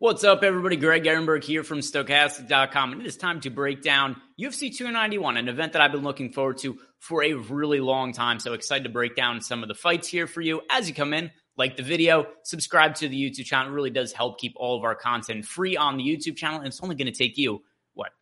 What's up, everybody? Greg Ehrenberg here from Stokastic.com, and it is time to break down UFC 291, an event that I've been looking forward to for a really long time. So excited to break down some of the fights here for you as you come in. Like the video, subscribe to the YouTube channel. It really does help keep all of our content free on the YouTube channel, and it's only going to take you what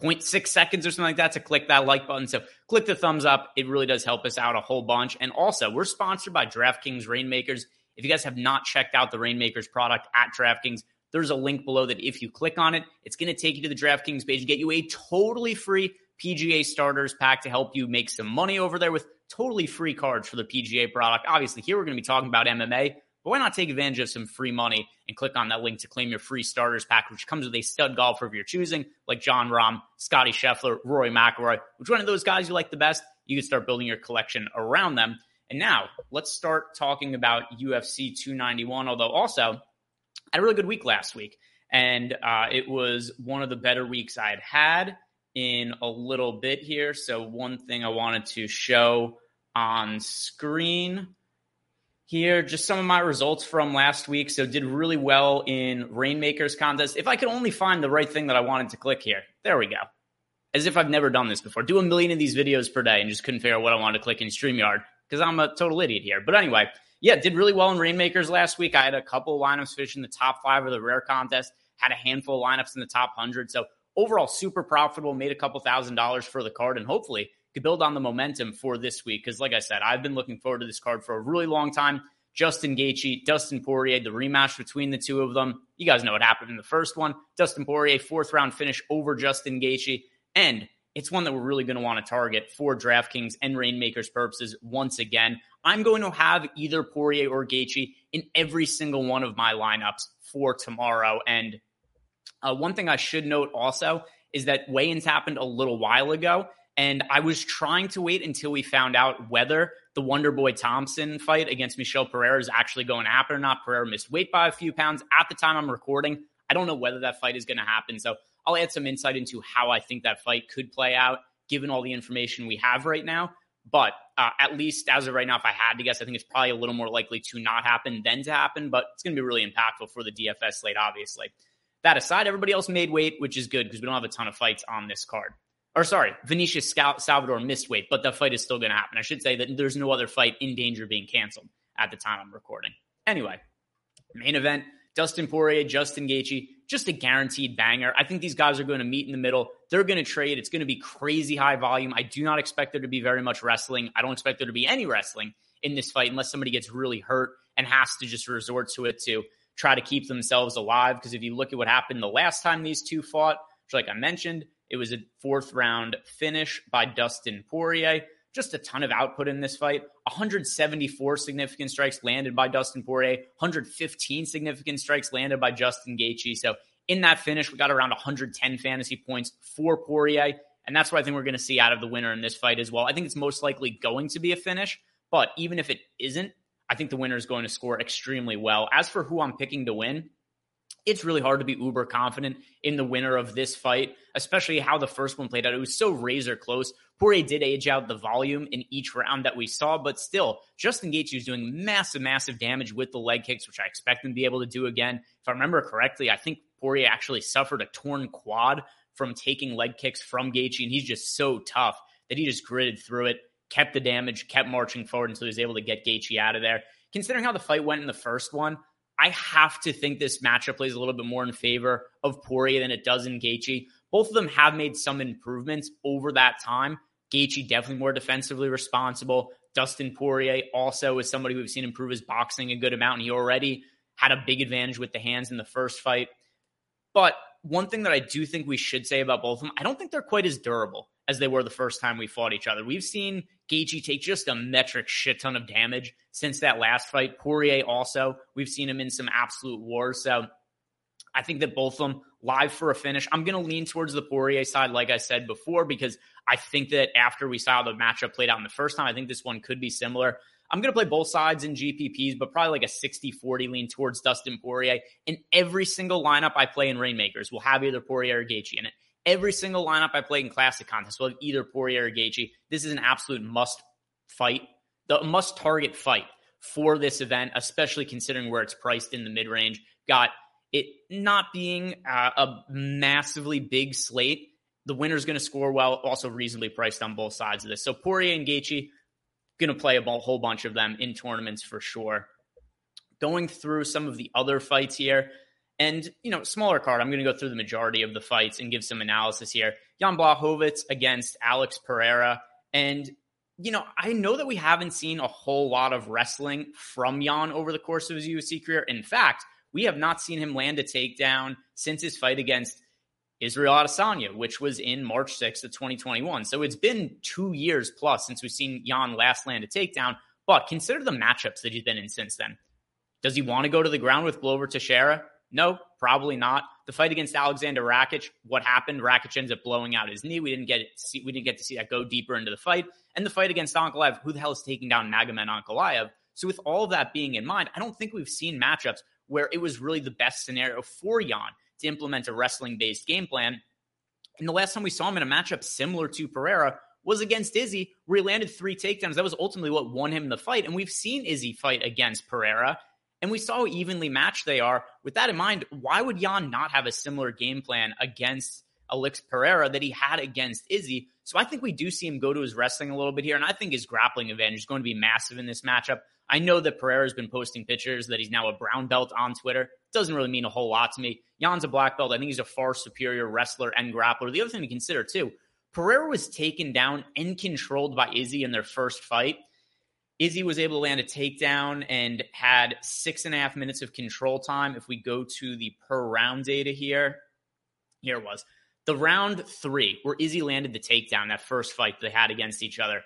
0.6 seconds or something like that to click that like button. So click the thumbs up. It really does help us out a whole bunch. And also, we're sponsored by DraftKings Reignmakers. If you guys have not checked out the Reignmakers product at DraftKings, there's a link below that if you click on it, it's going to take you to the DraftKings page, get you a totally free PGA starters pack to help you make some money over there with totally free cards for the PGA product. Obviously, here we're going to be talking about MMA, but why not take advantage of some free money and click on that link to claim your free starters pack, which comes with a stud golfer of your choosing, like Jon Rahm, Scotty Scheffler, Rory McIlroy. Which one of those guys you like the best? You can start building your collection around them. And now let's start talking about UFC 291. Although also I had a really good week last week, and uh, it was one of the better weeks I had had in a little bit here. So, one thing I wanted to show on screen here, just some of my results from last week. So, did really well in Reignmakers contest. If I could only find the right thing that I wanted to click here, there we go. As if I've never done this before. Do a million of these videos per day and just couldn't figure out what I wanted to click in StreamYard because I'm a total idiot here. But anyway, yeah, did really well in Reignmakers last week. I had a couple lineups fish in the top five of the rare contest, had a handful of lineups in the top 100. So overall, super profitable, made a couple thousand dollars for the card, and hopefully could build on the momentum for this week. Because, like I said, I've been looking forward to this card for a really long time. Justin Gaethje, Dustin Poirier, the rematch between the two of them. You guys know what happened in the first one. Dustin Poirier, fourth round finish over Justin Gaethje. And it's one that we're really going to want to target for DraftKings and Reignmakers purposes once again. I'm going to have either Poirier or Gaethje in every single one of my lineups for tomorrow. And uh, one thing I should note also is that weigh-ins happened a little while ago, and I was trying to wait until we found out whether the Wonder Boy Thompson fight against Michel Pereira is actually going to happen or not. Pereira missed weight by a few pounds at the time I'm recording. I don't know whether that fight is going to happen, so I'll add some insight into how I think that fight could play out, given all the information we have right now. But uh, at least as of right now, if I had to guess, I think it's probably a little more likely to not happen than to happen. But it's going to be really impactful for the DFS slate, obviously. That aside, everybody else made weight, which is good because we don't have a ton of fights on this card. Or sorry, Vinicius Salvador missed weight, but the fight is still going to happen. I should say that there's no other fight in danger of being canceled at the time I'm recording. Anyway, main event Dustin Poirier, Justin Gaethje, just a guaranteed banger. I think these guys are going to meet in the middle. They're going to trade. It's going to be crazy high volume. I do not expect there to be very much wrestling. I don't expect there to be any wrestling in this fight unless somebody gets really hurt and has to just resort to it to try to keep themselves alive. Because if you look at what happened the last time these two fought, which, like I mentioned, it was a fourth round finish by Dustin Poirier just a ton of output in this fight. 174 significant strikes landed by Dustin Poirier, 115 significant strikes landed by Justin Gaethje. So in that finish, we got around 110 fantasy points for Poirier. And that's what I think we're going to see out of the winner in this fight as well. I think it's most likely going to be a finish, but even if it isn't, I think the winner is going to score extremely well. As for who I'm picking to win, it's really hard to be uber confident in the winner of this fight, especially how the first one played out. It was so razor close. Poirier did age out the volume in each round that we saw, but still, Justin Gaethje was doing massive, massive damage with the leg kicks, which I expect him to be able to do again. If I remember correctly, I think Poirier actually suffered a torn quad from taking leg kicks from Gaethje, and he's just so tough that he just gritted through it, kept the damage, kept marching forward until he was able to get Gaethje out of there. Considering how the fight went in the first one, I have to think this matchup plays a little bit more in favor of Poirier than it does in Gaethje. both of them have made some improvements over that time. Gaethje definitely more defensively responsible. Dustin Poirier also is somebody we've seen improve his boxing a good amount. And he already had a big advantage with the hands in the first fight. But one thing that I do think we should say about both of them, I don't think they're quite as durable as they were the first time we fought each other. We've seen Gaethje take just a metric shit ton of damage since that last fight. Poirier also, we've seen him in some absolute wars. So I think that both of them live for a finish. I'm going to lean towards the Poirier side, like I said before, because I think that after we saw the matchup played out in the first time, I think this one could be similar. I'm going to play both sides in GPPs, but probably like a 60 40 lean towards Dustin Poirier. And every single lineup I play in Reignmakers will have either Poirier or Gaethje in it. Every single lineup I play in Classic Contests will have either Poirier or Gaethje. This is an absolute must fight, the must target fight for this event, especially considering where it's priced in the mid range. Got it not being uh, a massively big slate. The winner's going to score well, also reasonably priced on both sides of this. So Poirier and Gaethje, going to play a whole bunch of them in tournaments for sure. Going through some of the other fights here, and you know, smaller card. I'm going to go through the majority of the fights and give some analysis here. Jan Blachowicz against Alex Pereira, and you know, I know that we haven't seen a whole lot of wrestling from Jan over the course of his UFC career. In fact, we have not seen him land a takedown since his fight against Israel Adesanya, which was in March 6th of 2021. So it's been two years plus since we've seen Jan last land a takedown. But consider the matchups that he's been in since then. Does he want to go to the ground with Glover Teixeira? No, probably not. The fight against Alexander Rakic, what happened? Rakic ends up blowing out his knee. We didn't get see, we didn't get to see that go deeper into the fight. And the fight against Ankalaev, who the hell is taking down Magomed Ankalaev? So with all of that being in mind, I don't think we've seen matchups where it was really the best scenario for Jan to implement a wrestling based game plan. And the last time we saw him in a matchup similar to Pereira was against Izzy, where he landed three takedowns. That was ultimately what won him the fight. And we've seen Izzy fight against Pereira, and we saw how evenly matched they are. With that in mind, why would Jan not have a similar game plan against Alex Pereira that he had against Izzy? So I think we do see him go to his wrestling a little bit here, and I think his grappling advantage is going to be massive in this matchup. I know that Pereira has been posting pictures that he's now a brown belt on Twitter. Doesn't really mean a whole lot to me. Jan's a black belt. I think he's a far superior wrestler and grappler. The other thing to consider too, Pereira was taken down and controlled by Izzy in their first fight. Izzy was able to land a takedown and had six and a half minutes of control time. If we go to the per round data here, here it was. The round three, where Izzy landed the takedown, that first fight they had against each other,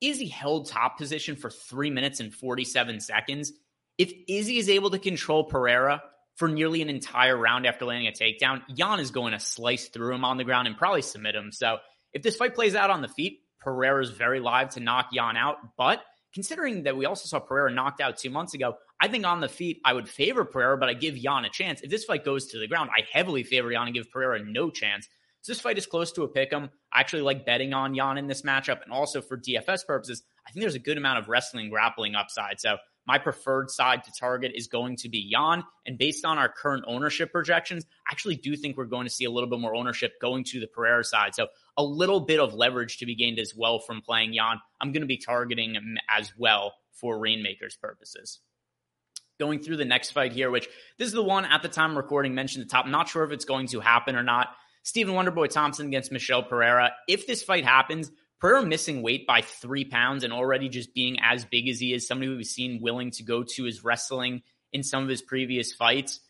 Izzy held top position for three minutes and 47 seconds. If Izzy is able to control Pereira for nearly an entire round after landing a takedown, Jan is going to slice through him on the ground and probably submit him. So if this fight plays out on the feet, Pereira is very live to knock Jan out. But considering that we also saw Pereira knocked out two months ago, I think on the feet, I would favor Pereira, but I give Jan a chance. If this fight goes to the ground, I heavily favor Jan and give Pereira no chance. So this fight is close to a pick 'em. I actually like betting on Jan in this matchup. And also for DFS purposes, I think there's a good amount of wrestling grappling upside. So my preferred side to target is going to be Jan. And based on our current ownership projections, I actually do think we're going to see a little bit more ownership going to the Pereira side. So a little bit of leverage to be gained as well from playing Jan. I'm going to be targeting him as well for Reignmakers purposes. Going through the next fight here, which this is the one at the time recording mentioned the top. Not sure if it's going to happen or not. Stephen Wonderboy Thompson against Michel Pereira. If this fight happens, Pereira missing weight by three pounds and already just being as big as he is, somebody we've seen willing to go to his wrestling in some of his previous fights.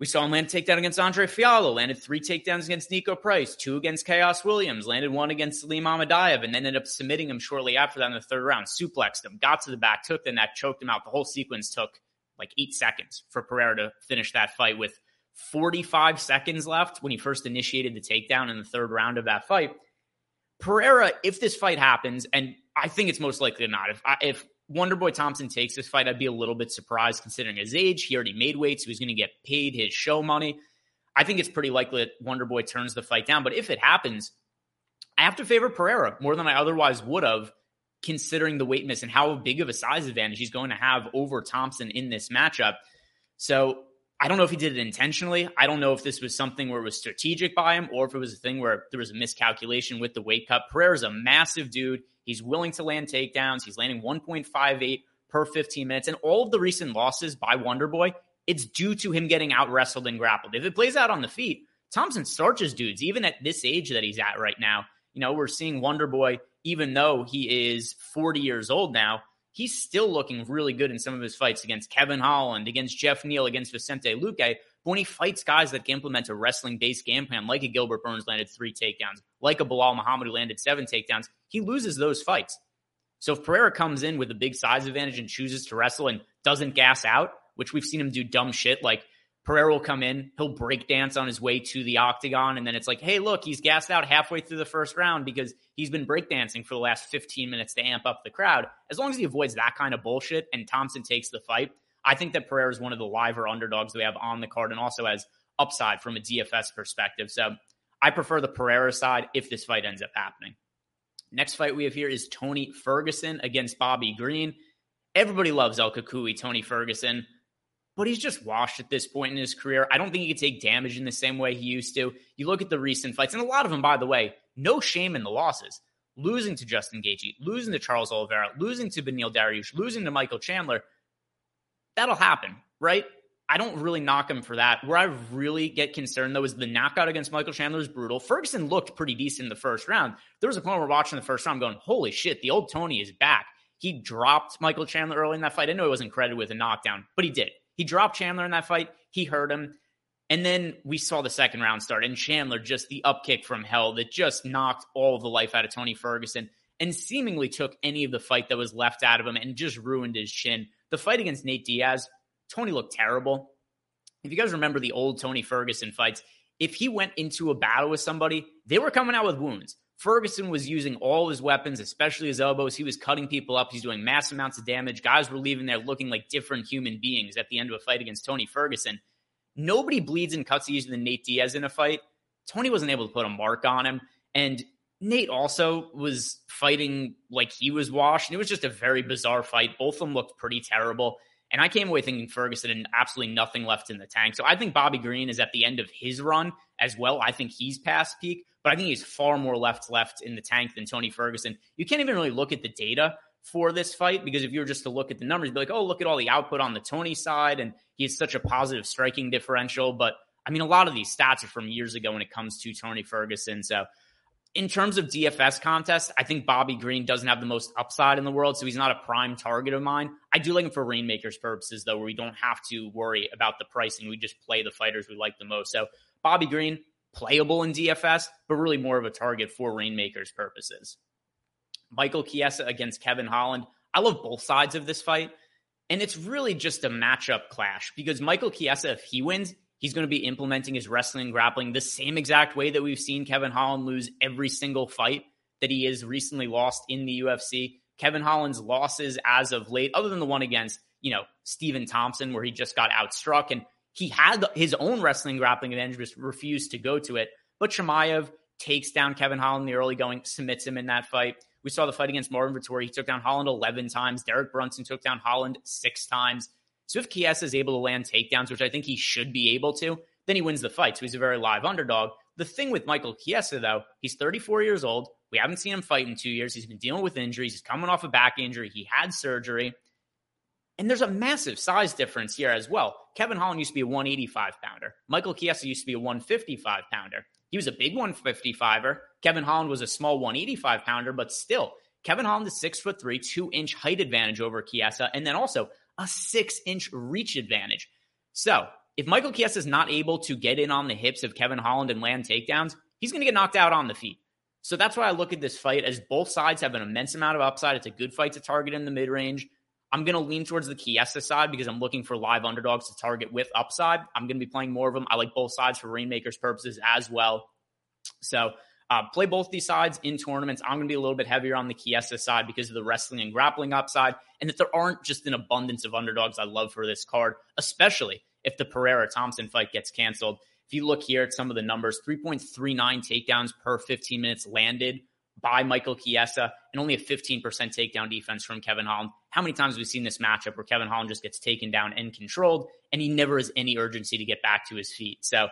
We saw him land a takedown against Andre Fialho, landed three takedowns against Niko Price, two against Khaos Williams, landed one against Zelim Imadaev, and then ended up submitting him shortly after that in the third round. Suplexed him, got to the back, took the neck, choked him out. The whole sequence took like eight seconds for Pereira to finish that fight with 45 seconds left when he first initiated the takedown in the third round of that fight. Pereira, if this fight happens, and I think it's most likely not, if if Wonderboy Thompson takes this fight, I'd be a little bit surprised considering his age. He already made weights. He was going to get paid his show money. I think it's pretty likely that Wonderboy turns the fight down. But if it happens, I have to favor Pereira more than I otherwise would have, considering the weight miss and how big of a size advantage he's going to have over Thompson in this matchup. So I don't know if he did it intentionally. I don't know if this was something where it was strategic by him or if it was a thing where there was a miscalculation with the weight cut. Pereira is a massive dude. He's willing to land takedowns. He's landing 1.58 per 15 minutes. And all of the recent losses by Wonderboy, it's due to him getting out wrestled and grappled. If it plays out on the feet, Thompson starches dudes, even at this age that he's at right now. You know, we're seeing Wonder Boy, even though he is 40 years old now, he's still looking really good in some of his fights against Kevin Holland, against Geoff Neal, against Vicente Luque. But when he fights guys that can implement a wrestling based game plan, like a Gilbert Burns landed three takedowns, like a Belal Muhammad who landed seven takedowns, he loses those fights. So if Pereira comes in with a big size advantage and chooses to wrestle and doesn't gas out, which we've seen him do dumb shit like Pereira will come in, he'll break dance on his way to the octagon, and then it's like, hey, look, he's gassed out halfway through the first round because he's been breakdancing for the last 15 minutes to amp up the crowd. As long as he avoids that kind of bullshit and Thompson takes the fight, I think that Pereira is one of the liver underdogs we have on the card and also has upside from a DFS perspective. So I prefer the Pereira side if this fight ends up happening. Next fight we have here is Tony Ferguson against Bobby Green. Everybody loves El Cucuy, Tony Ferguson but he's just washed at this point in his career. I don't think he could take damage in the same way he used to. You look at the recent fights, and a lot of them, by the way, no shame in the losses. Losing to Justin Gaethje, losing to Charles Oliveira, losing to Beneil Dariush, losing to Michael Chandler. That'll happen, right? I don't really knock him for that. Where I really get concerned, though, is the knockout against Michael Chandler is brutal. Ferguson looked pretty decent in the first round. There was a point where we're watching the first round going, holy shit, the old Tony is back. He dropped Michael Chandler early in that fight. I know he wasn't credited with a knockdown, but he did. He dropped Chandler in that fight. He hurt him. And then we saw the second round start, and Chandler just the upkick from hell that just knocked all the life out of Tony Ferguson and seemingly took any of the fight that was left out of him and just ruined his chin. The fight against Nate Diaz, Tony looked terrible. If you guys remember the old Tony Ferguson fights, if he went into a battle with somebody, they were coming out with wounds. Ferguson was using all his weapons, especially his elbows. He was cutting people up. He's doing mass amounts of damage. Guys were leaving there looking like different human beings at the end of a fight against Tony Ferguson. Nobody bleeds and cuts easier than Nate Diaz in a fight. Tony wasn't able to put a mark on him. And Nate also was fighting like he was washed. And it was just a very bizarre fight. Both of them looked pretty terrible. And I came away thinking Ferguson had absolutely nothing left in the tank. So I think Bobby Green is at the end of his run as well. I think he's past peak but I think he's far more left left in the tank than Tony Ferguson. You can't even really look at the data for this fight because if you were just to look at the numbers, be like, oh, look at all the output on the Tony side, and he has such a positive striking differential. But I mean, a lot of these stats are from years ago when it comes to Tony Ferguson. So in terms of DFS contest, I think Bobby Green doesn't have the most upside in the world, so he's not a prime target of mine. I do like him for Reignmakers purposes, though, where we don't have to worry about the pricing. We just play the fighters we like the most. So Bobby Green, playable in DFS, but really more of a target for Reignmakers purposes. Michael Chiesa against Kevin Holland. I love both sides of this fight. And it's really just a matchup clash because Michael Chiesa, if he wins, he's going to be implementing his wrestling and grappling the same exact way that we've seen Kevin Holland lose every single fight that he has recently lost in the UFC. Kevin Holland's losses as of late, other than the one against, you know, Stephen Thompson, where he just got outstruck, and he had his own wrestling grappling advantage, just refused to go to it. But Chimaev takes down Kevin Holland in the early going, submits him in that fight. We saw the fight against Marvin Vettori. He took down Holland 11 times. Derek Brunson took down Holland six times. So if Chiesa is able to land takedowns, which I think he should be able to, then he wins the fight. So he's a very live underdog. The thing with Michael Chiesa, though, he's 34 years old. We haven't seen him fight in two years. He's been dealing with injuries. He's coming off a back injury. He had surgery. And there's a massive size difference here as well. Kevin Holland used to be a 185 pounder. Michael Chiesa used to be a 155 pounder. He was a big 155er. Kevin Holland was a small 185 pounder, but still, Kevin Holland is six foot three, two inch height advantage over Chiesa, and then also a six inch reach advantage. So if Michael Chiesa is not able to get in on the hips of Kevin Holland and land takedowns, he's going to get knocked out on the feet. So that's why I look at this fight as both sides have an immense amount of upside. It's a good fight to target in the mid range. I'm going to lean towards the Chiesa side because I'm looking for live underdogs to target with upside. I'm going to be playing more of them. I like both sides for Reignmakers purposes as well. So uh, play both these sides in tournaments. I'm going to be a little bit heavier on the Chiesa side because of the wrestling and grappling upside, and that there aren't just an abundance of underdogs I love for this card, especially if the Pereira Thompson fight gets canceled. If you look here at some of the numbers, 3.39 takedowns per 15 minutes landed by Michael Chiesa and only a 15% takedown defense from Kevin Holland. How many times have we seen this matchup where Kevin Holland just gets taken down and controlled and he never has any urgency to get back to his feet? So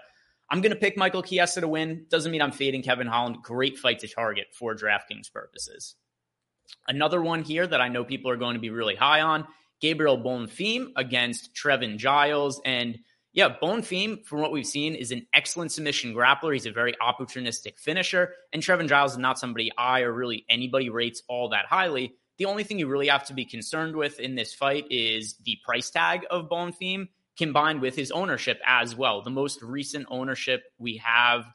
I'm going to pick Michael Chiesa to win. Doesn't mean I'm fading Kevin Holland. Great fight to target for DraftKings purposes. Another one here that I know people are going to be really high on Gabriel Bonfim against Trevin Giles. And yeah, Bonfim, from what we've seen, is an excellent submission grappler. He's a very opportunistic finisher. And Trevin Giles is not somebody I or really anybody rates all that highly. The only thing you really have to be concerned with in this fight is the price tag of Bonfim combined with his ownership as well. The most recent ownership we have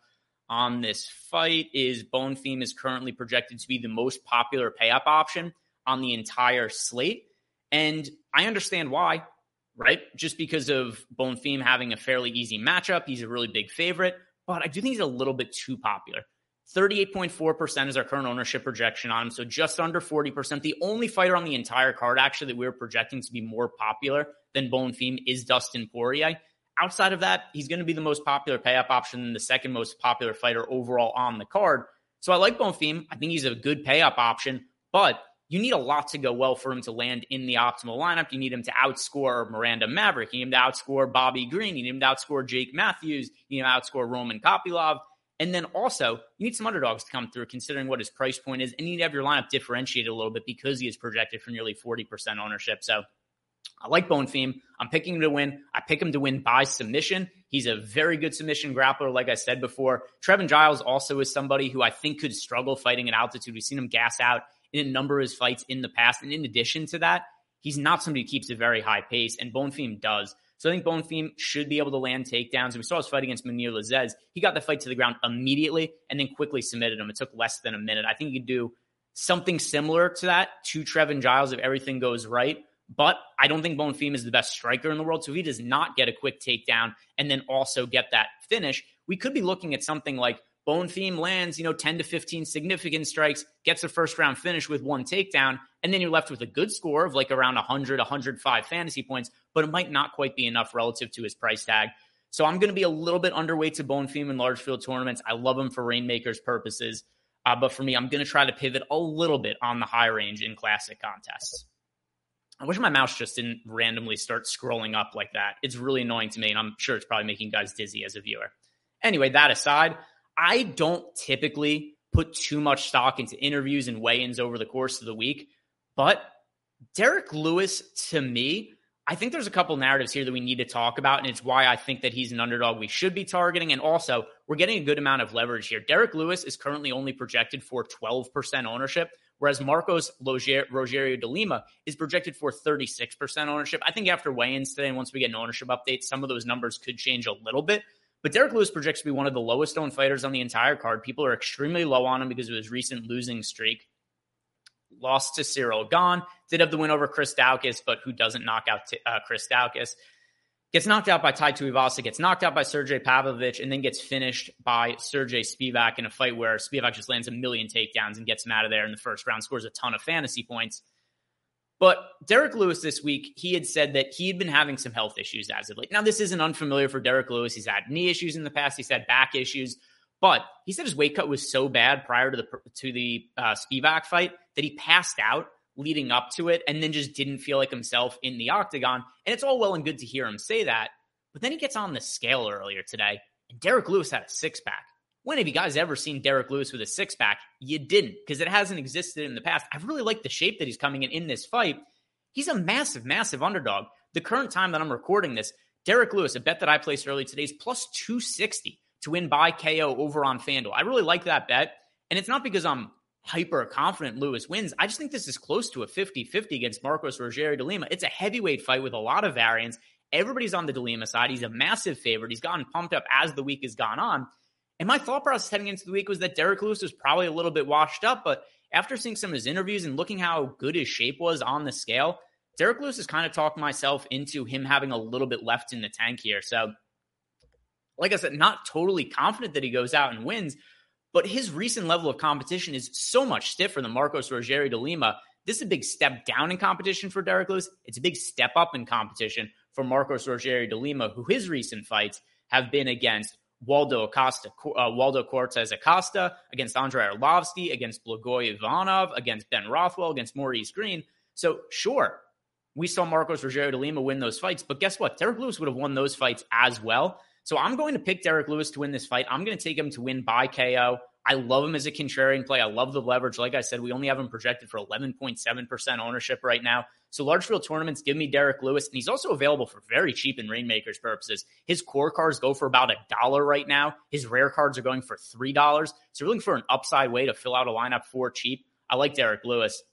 on this fight is Bonfim is currently projected to be the most popular pay up option on the entire slate. And I understand why, right? Just because of Bonfim having a fairly easy matchup. He's a really big favorite, but I do think he's a little bit too popular. 38.4% is our current ownership projection on him. So just under 40%. The only fighter on the entire card, actually, that we are projecting to be more popular than Bonfim is Dustin Poirier. Outside of that, he's going to be the most popular pay up option and the second most popular fighter overall on the card. So I like Bonfim. I think he's a good pay up option, but you need a lot to go well for him to land in the optimal lineup. You need him to outscore Miranda Maverick. You need him to outscore Bobby Green. You need him to outscore Jake Matthews. You need him to outscore Roman Kopylov. And then also, you need some underdogs to come through, considering what his price point is, and you need to have your lineup differentiated a little bit because he is projected for nearly 40% ownership. So I like Bonfim. I'm picking him to win. I pick him to win by submission. He's a very good submission grappler, like I said before. Trevin Giles also is somebody who I think could struggle fighting at altitude. We've seen him gas out in a number of his fights in the past. And in addition to that, he's not somebody who keeps a very high pace, and Bonfim does. So I think Bonfim should be able to land takedowns. We saw his fight against Munir Lazzez. He got the fight to the ground immediately and then quickly submitted him. It took less than a minute. I think he could do something similar to that to Trevin Giles if everything goes right. But I don't think Bonfim is the best striker in the world. So if he does not get a quick takedown and then also get that finish, we could be looking at something like Bonfim lands, you know, 10 to 15 significant strikes, gets a first round finish with one takedown, and then you're left with a good score of like around 100, 105 fantasy points, but it might not quite be enough relative to his price tag. So I'm going to be a little bit underweight to Bonfim in large field tournaments. I love him for Reignmakers purposes. Uh, but for me, I'm going to try to pivot a little bit on the high range in classic contests. I wish my mouse just didn't randomly start scrolling up like that. It's really annoying to me, and I'm sure it's probably making guys dizzy as a viewer. Anyway, that aside, I don't typically put too much stock into interviews and weigh ins over the course of the week, but Derrick Lewis, to me, I think there's a couple narratives here that we need to talk about, and it's why I think that he's an underdog we should be targeting. And also, we're getting a good amount of leverage here. Derrick Lewis is currently only projected for 12% ownership, whereas Marcos Rogerio de Lima is projected for 36% ownership. I think after weigh ins today, and once we get an ownership update, some of those numbers could change a little bit. But Derrick Lewis projects to be one of the lowest owned fighters on the entire card. People are extremely low on him because of his recent losing streak. Lost to Cyril Gane. Did have the win over Chris Daukaus, but who doesn't knock out t- uh, Chris Daukaus? Gets knocked out by Tai Tuivasa, gets knocked out by Sergey Pavlovich, and then gets finished by Sergey Spivac in a fight where Spivac just lands a million takedowns and gets him out of there in the first round, scores a ton of fantasy points. But Derrick Lewis this week, he had said that he had been having some health issues as of late. Now, this isn't unfamiliar for Derrick Lewis. He's had knee issues in the past. He's had back issues, but he said his weight cut was so bad prior to the to the uh, Spivac fight that he passed out leading up to it, and then just didn't feel like himself in the octagon. And it's all well and good to hear him say that, but then he gets on the scale earlier today, and Derrick Lewis had a six pack. When have you guys ever seen Derrick Lewis with a six pack? You didn't, because it hasn't existed in the past. I really like the shape that he's coming in in this fight. He's a massive, massive underdog. The current time that I'm recording this, Derrick Lewis, a bet that I placed early today, is plus 260 to win by KO over on FanDuel. I really like that bet. And it's not because I'm hyper confident Lewis wins. I just think this is close to a 50 50 against Marcos Rogerio de Lima. It's a heavyweight fight with a lot of variance. Everybody's on the de Lima side. He's a massive favorite. He's gotten pumped up as the week has gone on. And my thought process heading into the week was that Derrick Lewis was probably a little bit washed up, but after seeing some of his interviews and looking how good his shape was on the scale, Derrick Lewis has kind of talked myself into him having a little bit left in the tank here. So, like I said, not totally confident that he goes out and wins, but his recent level of competition is so much stiffer than Marcos Rogerio de Lima. This is a big step down in competition for Derrick Lewis. It's a big step up in competition for Marcos Rogerio de Lima, who his recent fights have been against Waldo Acosta, uh, Waldo Cortes Acosta, against Andrei Arlovsky, against Blagoy Ivanov, against Ben Rothwell, against Maurice Greene. So, sure, we saw Marcos Rogerio de Lima win those fights, but guess what? Derrick Lewis would have won those fights as well. So I'm going to pick Derrick Lewis to win this fight. I'm going to take him to win by KO. I love him as a contrarian play. I love the leverage. Like I said, we only have him projected for 11.7% ownership right now. So large field tournaments give me Derrick Lewis, and he's also available for very cheap in Reignmakers purposes. His core cards go for about a dollar right now. His rare cards are going for three dollars. So you're looking for an upside way to fill out a lineup for cheap. I like Derrick Lewis.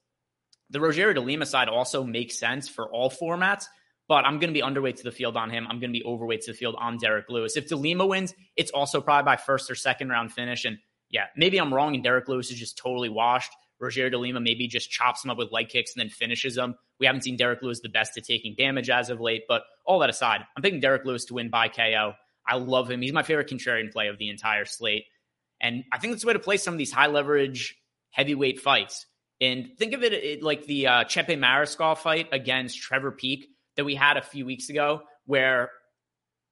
The Rogerio de Lima side also makes sense for all formats, but I'm going to be underweight to the field on him. I'm going to be overweight to the field on Derrick Lewis. If de Lima wins, it's also probably by first or second round finish. And yeah, maybe I'm wrong and Derrick Lewis is just totally washed. Rogerio de Lima maybe just chops him up with leg kicks and then finishes them. We haven't seen Derrick Lewis the best at taking damage as of late, but all that aside, I'm picking Derrick Lewis to win by KO. I love him. He's my favorite contrarian play of the entire slate. And I think that's the way to play some of these high leverage heavyweight fights. And think of it like the uh, Chepe Mariscal fight against Trevor Peek that we had a few weeks ago, where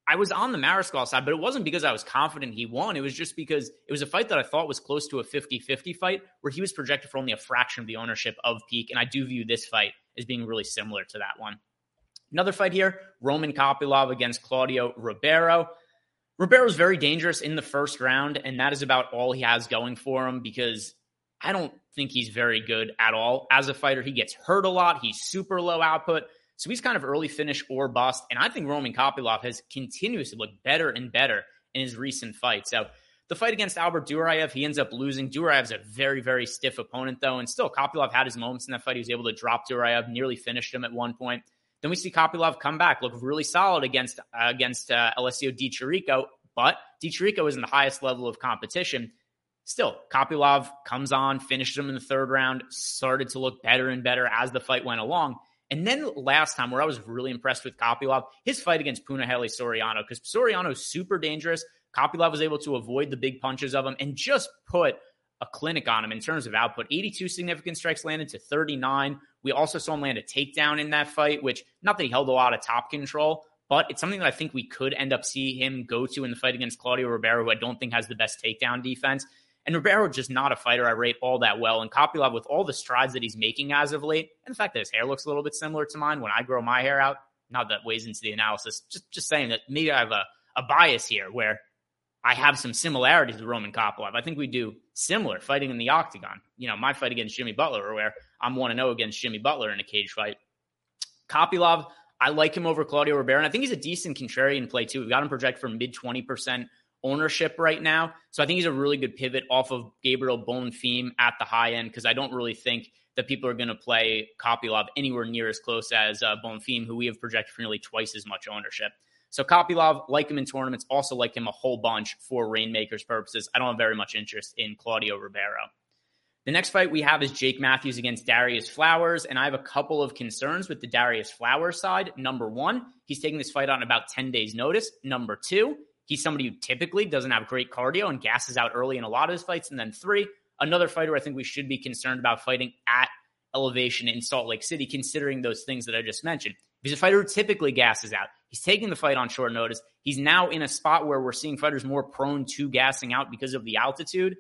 I was on the Mariscal side, but it wasn't because I was confident he won. It was just because it was a fight that I thought was close to a 50 50 fight where he was projected for only a fraction of the ownership of Peek. And I do view this fight as being really similar to that one. Another fight here Roman Kopylov against Claudio Ribeiro. Ribeiro is very dangerous in the first round, and that is about all he has going for him because I don't think he's very good at all. As a fighter, he gets hurt a lot, he's super low output. So he's kind of early finish or bust. And I think Roman Kopylov has continuously looked better and better in his recent fights. So the fight against Albert Duraev, he ends up losing. Duraev's a very, very stiff opponent, though. And still, Kopylov had his moments in that fight. He was able to drop Duraev, nearly finished him at one point. Then we see Kopylov come back, look really solid against uh, against uh, Alessio Di Chirico, but Di is in the highest level of competition. Still, Kopylov comes on, finishes him in the third round, started to look better and better as the fight went along. And then last time, where I was really impressed with Kopylov, his fight against Punahele Soriano, because Soriano is super dangerous. Kopylov was able to avoid the big punches of him and just put a clinic on him in terms of output. 82 significant strikes landed to 39. We also saw him land a takedown in that fight, which not that he held a lot of top control, but it's something that I think we could end up see him go to in the fight against Claudio Ribeiro, who I don't think has the best takedown defense. And Ribeiro just not a fighter I rate all that well. And Kopylov, with all the strides that he's making as of late, and the fact that his hair looks a little bit similar to mine when I grow my hair out, not that weighs into the analysis. Just just saying that maybe I have a, a bias here where I have some similarities with Roman Kopylov. I think we do similar fighting in the octagon. You know, my fight against Jimmy Butler, where I'm 1 0 against Jimmy Butler in a cage fight. Kopylov, I like him over Claudio Ribeiro, and I think he's a decent contrarian play too. We've got him projected for mid 20% ownership right now. So I think he's a really good pivot off of Gabriel Bonfim at the high end because I don't really think that people are going to play Kopylov anywhere near as close as uh, Bonfim, who we have projected for nearly twice as much ownership. So Kopylov, like him in tournaments, also like him a whole bunch for Reignmakers purposes. I don't have very much interest in Claudio Ribeiro. The next fight we have is Jake Matthews against Darius Flowers, and I have a couple of concerns with the Darius Flowers side. Number one, he's taking this fight on about 10 days' notice. Number two, He's somebody who typically doesn't have great cardio and gasses out early in a lot of his fights. And then three, another fighter I think we should be concerned about fighting at elevation in Salt Lake City, considering those things that I just mentioned. He's a fighter who typically gasses out. He's taking the fight on short notice. He's now in a spot where we're seeing fighters more prone to gassing out because of the altitude.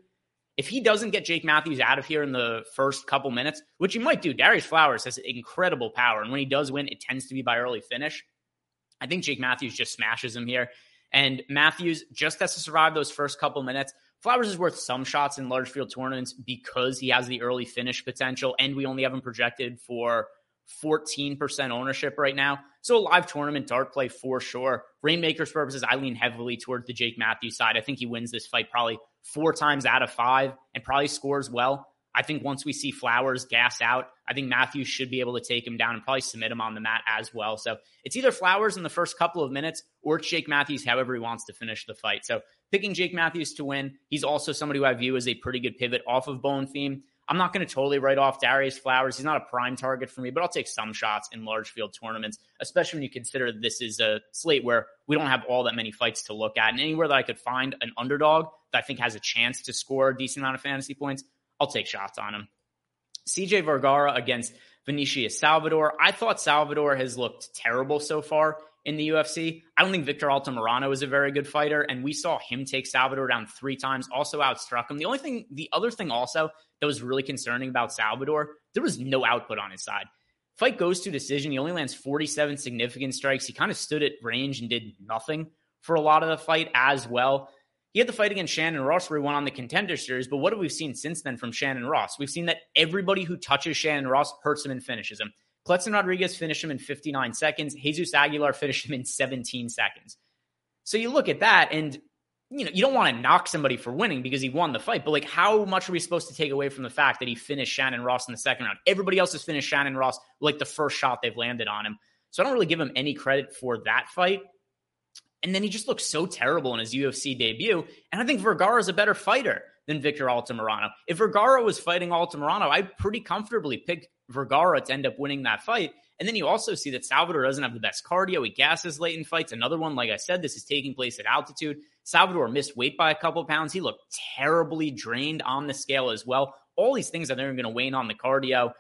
If he doesn't get Jake Matthews out of here in the first couple minutes, which he might do, Darius Flowers has incredible power. And when he does win, it tends to be by early finish. I think Jake Matthews just smashes him here. And Matthews just has to survive those first couple minutes. Flowers is worth some shots in large field tournaments because he has the early finish potential, and we only have him projected for 14% ownership right now. So a live tournament dart play for sure. Reignmakers purposes, I lean heavily towards the Jake Matthews side. I think he wins this fight probably four times out of five and probably scores well. I think once we see Flowers gas out, I think Matthews should be able to take him down and probably submit him on the mat as well. So it's either Flowers in the first couple of minutes or Jake Matthews, however he wants to finish the fight. So picking Jake Matthews to win, he's also somebody who I view as a pretty good pivot off of Bonfim. I'm not going to totally write off Darius Flowers. He's not a prime target for me, but I'll take some shots in large field tournaments, especially when you consider this is a slate where we don't have all that many fights to look at. And anywhere that I could find an underdog that I think has a chance to score a decent amount of fantasy points, I'll take shots on him. CJ Vergara against Vinicius Salvador. I thought Salvador has looked terrible so far in the UFC. I don't think Victor Altamirano is a very good fighter, and we saw him take Salvador down three times, also outstruck him. The only thing, the other thing also that was really concerning about Salvador, there was no output on his side. Fight goes to decision. He only lands 47 significant strikes. He kind of stood at range and did nothing for a lot of the fight as well. He had the fight against Shannon Ross where he won on the contender series. But what have we seen since then from Shannon Ross? We've seen that everybody who touches Shannon Ross hurts him and finishes him. Kleydson Rodrigues finished him in 59 seconds. Jesus Aguilar finished him in 17 seconds. So you look at that and you know, you don't want to knock somebody for winning because he won the fight, but like how much are we supposed to take away from the fact that he finished Shannon Ross in the second round? Everybody else has finished Shannon Ross like the first shot they've landed on him. So I don't really give him any credit for that fight. And then he just looks so terrible in his UFC debut. And I think Vergara is a better fighter than Victor Altamirano. If Vergara was fighting Altamirano, I'd pretty comfortably pick Vergara to end up winning that fight. And then you also see that Salvador doesn't have the best cardio. He gasses late in fights. Another one, like I said, this is taking place at altitude. Salvador missed weight by a couple pounds. He looked terribly drained on the scale as well. All these things are going to wane on the cardio.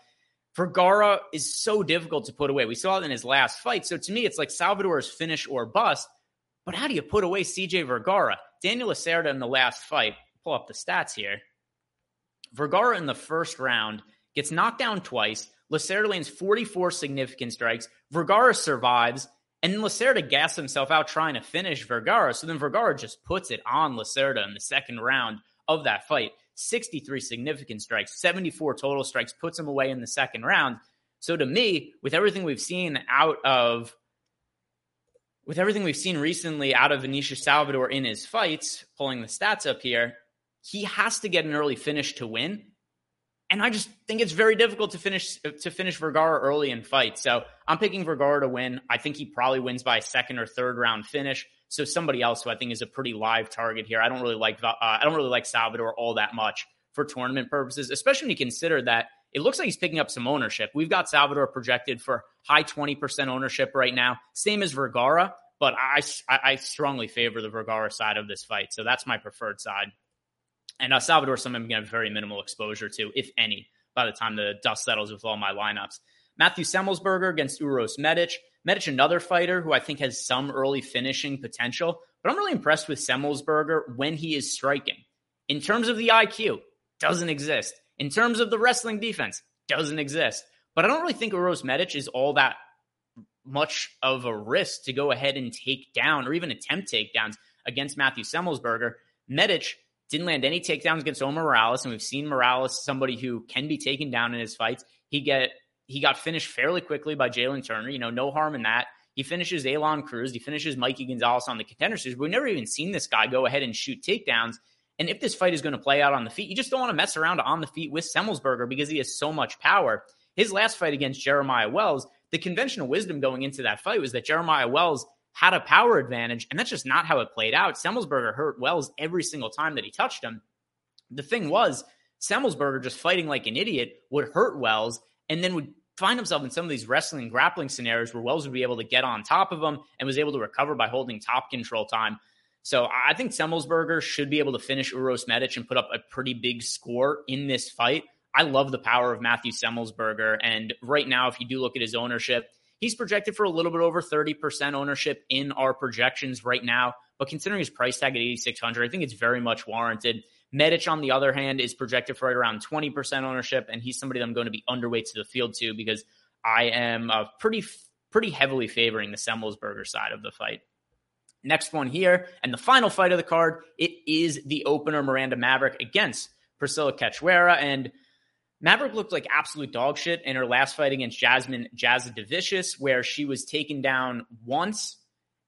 Vergara is so difficult to put away. We saw it in his last fight. So to me, it's like Salvador's finish or bust. But how do you put away CJ Vergara? Daniel Lacerda in the last fight, pull up the stats here. Vergara in the first round gets knocked down twice. Lacerda lands 44 significant strikes. Vergara survives. And then Lacerda gassed himself out trying to finish Vergara. So then Vergara just puts it on Lacerda in the second round of that fight. 63 significant strikes, 74 total strikes, puts him away in the second round. So to me, with everything we've seen out of with everything we've seen recently out of Vinicius Salvador in his fights, pulling the stats up here, he has to get an early finish to win. And I just think it's very difficult to finish to finish Vergara early in fights. So I'm picking Vergara to win. I think he probably wins by a second or third round finish. So somebody else who I think is a pretty live target here. I don't really like uh, I don't really like Salvador all that much for tournament purposes, especially when you consider that it looks like he's picking up some ownership. We've got Salvador projected for high 20% ownership right now, same as Vergara, but I, I strongly favor the Vergara side of this fight. So that's my preferred side. And uh, Salvador, someone I'm going to have very minimal exposure to, if any, by the time the dust settles with all my lineups. Matthew Semelsberger against Uros Medic. Medic, another fighter who I think has some early finishing potential, but I'm really impressed with Semelsberger when he is striking. In terms of the IQ, doesn't exist. In terms of the wrestling defense, doesn't exist. But I don't really think Uros Medic is all that much of a risk to go ahead and take down or even attempt takedowns against Matthew Semelsberger. Medic didn't land any takedowns against Omar Morales, and we've seen Morales, somebody who can be taken down in his fights. He get he got finished fairly quickly by Jalen Turner. You know, no harm in that. He finishes Aalon Cruz. He finishes Mikey Gonzalez on the contender series. We've never even seen this guy go ahead and shoot takedowns. And if this fight is going to play out on the feet, you just don't want to mess around on the feet with Semelsberger because he has so much power. His last fight against Jeremiah Wells, the conventional wisdom going into that fight was that Jeremiah Wells had a power advantage, and that's just not how it played out. Semelsberger hurt Wells every single time that he touched him. The thing was, Semelsberger just fighting like an idiot would hurt Wells and then would find himself in some of these wrestling grappling scenarios where Wells would be able to get on top of him and was able to recover by holding top control time. So I think Semelsberger should be able to finish Uros Medic and put up a pretty big score in this fight. I love the power of Matthew Semelsberger. And right now, if you do look at his ownership, he's projected for a little bit over 30% ownership in our projections right now. But considering his price tag at 8,600, I think it's very much warranted. Medic, on the other hand, is projected for right around 20% ownership. And he's somebody that I'm going to be underweight to the field to because I am uh, pretty, pretty heavily favoring the Semelsberger side of the fight. Next one here, and the final fight of the card, it is the opener Miranda Maverick against Priscila Cachoeira. And Maverick looked like absolute dog shit in her last fight against Jasmine Jasudavicius, where she was taken down once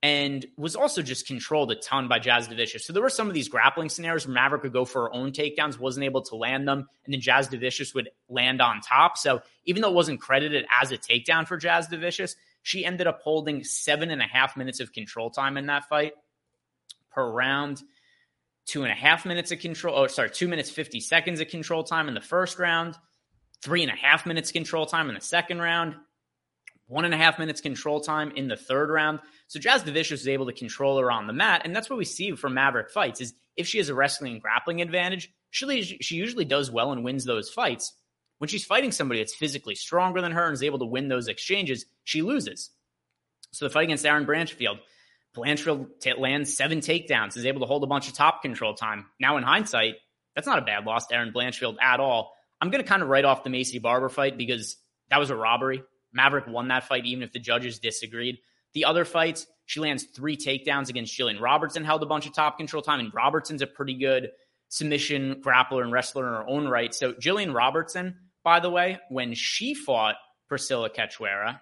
and was also just controlled a ton by Jasudavicius. So there were some of these grappling scenarios where Maverick would go for her own takedowns, wasn't able to land them, and then Jasudavicius would land on top. So even though it wasn't credited as a takedown for Jasudavicius, she ended up holding seven and a half minutes of control time in that fight per round. Two and a half minutes of control. Oh, sorry, two minutes, 50 seconds of control time in the first round. Three and a half minutes control time in the second round. One and a half minutes control time in the third round. So Jazz Jasudavicius is able to control her on the mat. And that's what we see from Maverick fights is if she has a wrestling and grappling advantage, she, she usually does well and wins those fights. When she's fighting somebody that's physically stronger than her and is able to win those exchanges, she loses. So the fight against Erin Blanchfield, Blanchfield t- lands seven takedowns, is able to hold a bunch of top control time. Now, in hindsight, that's not a bad loss to Erin Blanchfield at all. I'm going to kind of write off the Maycee Barber fight because that was a robbery. Maverick won that fight, even if the judges disagreed. The other fights, She lands three takedowns against Jillian Robertson, held a bunch of top control time, and Robertson's a pretty good submission grappler and wrestler in her own right. So Jillian Robertson, by the way, when she fought Priscila Cachoeira,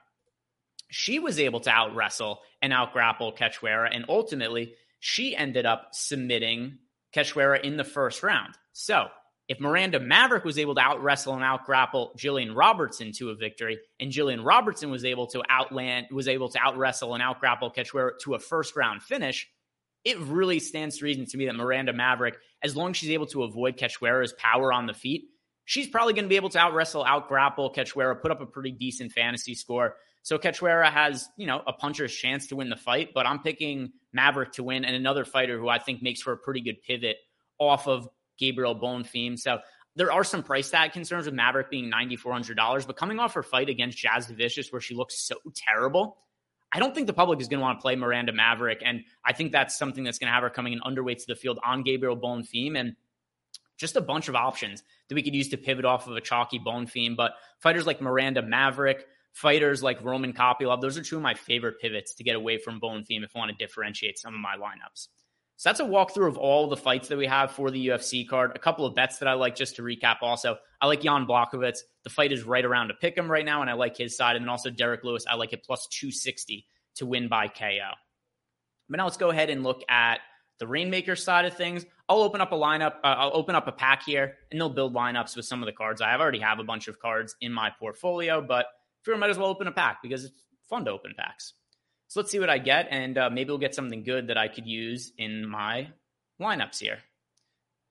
she was able to out wrestle and out grapple Cachoeira, and ultimately she ended up submitting Cachoeira in the first round. So if Miranda Maverick was able to out wrestle and out grapple Jillian Robertson to a victory, and Jillian Robertson was able to outland was able to out wrestle and out grapple Cachoeira to a first round finish, it really stands to reason to me that Miranda Maverick, as long as she's able to avoid Cachoeira's power on the feet, she's probably going to be able to out wrestle, out grapple Cachoeira, put up a pretty decent fantasy score. So Cachoeira has, you know, a puncher's chance to win the fight, but I'm picking Maverick to win and another fighter who I think makes for a pretty good pivot off of Gabriel Bonfim. So there are some price tag concerns with Maverick being $9,400, but coming off her fight against Jasudavicius, where she looks so terrible, I don't think the public is going to want to play Miranda Maverick. And I think that's something that's going to have her coming in underweight to the field on Gabriel Bonfim and just a bunch of options that we could use to pivot off of a chalky Bonfim. But fighters like Miranda Maverick, fighters like Roman Kopylov, those are two of my favorite pivots to get away from Bonfim if I want to differentiate some of my lineups. So that's a walkthrough of all the fights that we have for the UFC card. A couple of bets that I like just to recap also. I like Jan Blachowicz. The fight is right around to pick him right now, and I like his side. And then also Derrick Lewis, I like it plus 260 to win by KO. But now let's go ahead and look at the Reignmaker side of things. I'll open up a lineup. Uh, I'll open up a pack here, and they'll build lineups with some of the cards. I already have a bunch of cards in my portfolio, but I might as well open a pack because it's fun to open packs. So let's see what I get, and uh, maybe we'll get something good that I could use in my lineups here.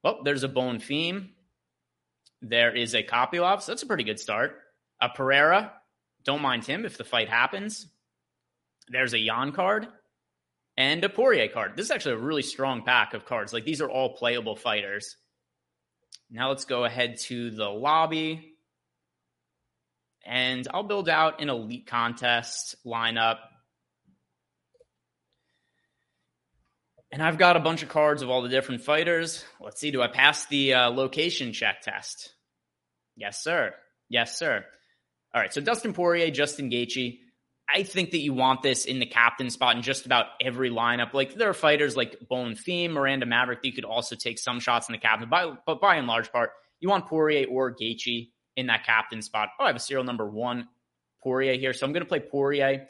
Well, there's a Bonfim. There is a Kopylov, so that's a pretty good start. A Pereira, don't mind him if the fight happens. There's a Yan card and a Poirier card. This is actually a really strong pack of cards. Like these are all playable fighters. Now let's go ahead to the lobby. And I'll build out an elite contest lineup And I've got a bunch of cards of all the different fighters. Let's see, do I pass the uh, location check test? Yes, sir. Yes, sir. All right, so Dustin Poirier, Justin Gaethje. I think that you want this in the captain spot in just about every lineup. Like there are fighters like Bonfim, Miranda Maverick that you could also take some shots in the captain, by, but by and large part, you want Poirier or Gaethje in that captain spot. Oh, I have a serial number one Poirier here, so I'm going to play Poirier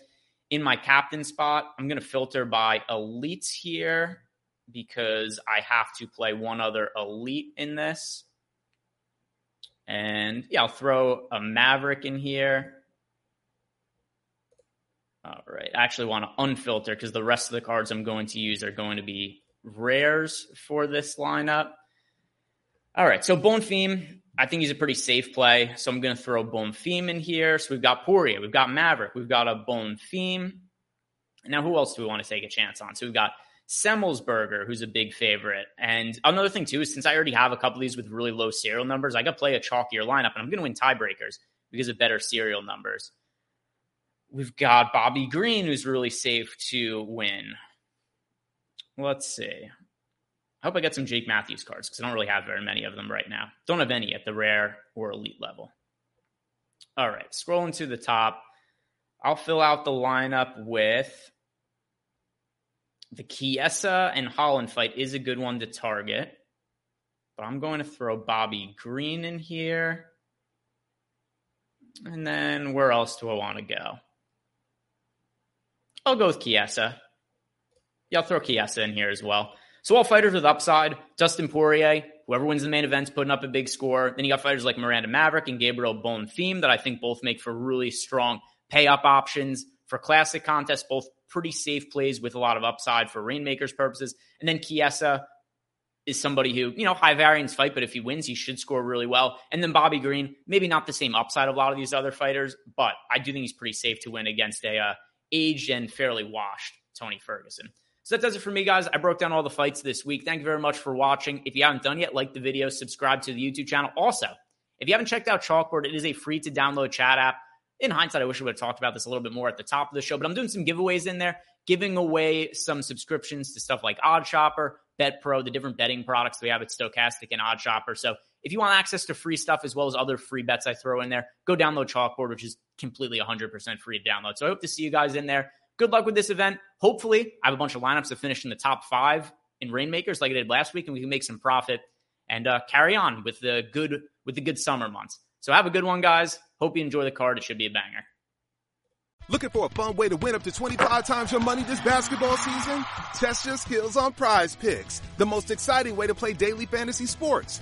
in my captain spot, I'm going to filter by elites here because I have to play one other elite in this. And yeah, I'll throw a Maverick in here. All right. I actually want to unfilter because the rest of the cards I'm going to use are going to be rares for this lineup. All right. So Bonfim, I think he's a pretty safe play. So I'm going to throw Bonfim in here. So we've got Poirier, we've got Maverick, we've got a Bonfim. Now, who else do we want to take a chance on? So we've got Semelsberger, who's a big favorite. And another thing, too, is since I already have a couple of these with really low serial numbers, I got to play a chalkier lineup, and I'm going to win tiebreakers because of better serial numbers. We've got Bobby Green, who's really safe to win. Let's see. I hope I get some Jake Matthews cards because I don't really have very many of them right now. Don't have any at the rare or elite level. All right, scrolling to the top, I'll fill out the lineup with the Chiesa and Holland fight is a good one to target. But I'm going to throw Bobby Green in here. And then where else do I want to go? I'll go with Chiesa. Yeah, I'll throw Chiesa in here as well. So all fighters with upside, Dustin Poirier, whoever wins the main event's putting up a big score. Then you got fighters like Miranda Maverick and Gabriel Bonfim that I think both make for really strong pay up options for classic contests, both pretty safe plays with a lot of upside for Reignmakers purposes. And then Chiesa is somebody who, you know, high variance fight, but if he wins, he should score really well. And then Bobby Green, maybe not the same upside of a lot of these other fighters, but I do think he's pretty safe to win against a uh, aged and fairly washed Tony Ferguson. So that does it for me, guys. I broke down all the fights this week. Thank you very much for watching. If you haven't done yet, like the video, subscribe to the YouTube channel. Also, if you haven't checked out Chalkboard, it is a free to download chat app. In hindsight, I wish we would have talked about this a little bit more at the top of the show, but I'm doing some giveaways in there, giving away some subscriptions to stuff like OddsShopper, Bet Pro, the different betting products we have at Stokastic and OddsShopper. So if you want access to free stuff as well as other free bets I throw in there, go download Chalkboard, which is completely 100% free to download. So I hope to see you guys in there. good luck with this event. Hopefully, I have a bunch of lineups to finish in the top five in Reignmakers like I did last week, and we can make some profit and uh, carry on with the good with the good summer months. So have a good one, guys. Hope you enjoy the card. It should be a banger. Looking for a fun way to win up to 25 times your money this basketball season? Test your skills on prize picks, the most exciting way to play daily fantasy sports.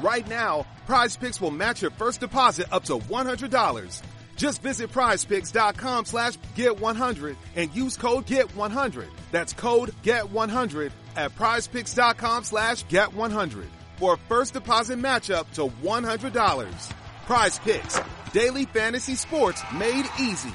Right now, Prize Picks will match your first deposit up to $100. Just visit prizepicks.com slash get100 and use code GET100. That's code GET100 at prizepicks.com slash get100 for a first deposit matchup to $100. Prize Picks, daily fantasy sports made easy.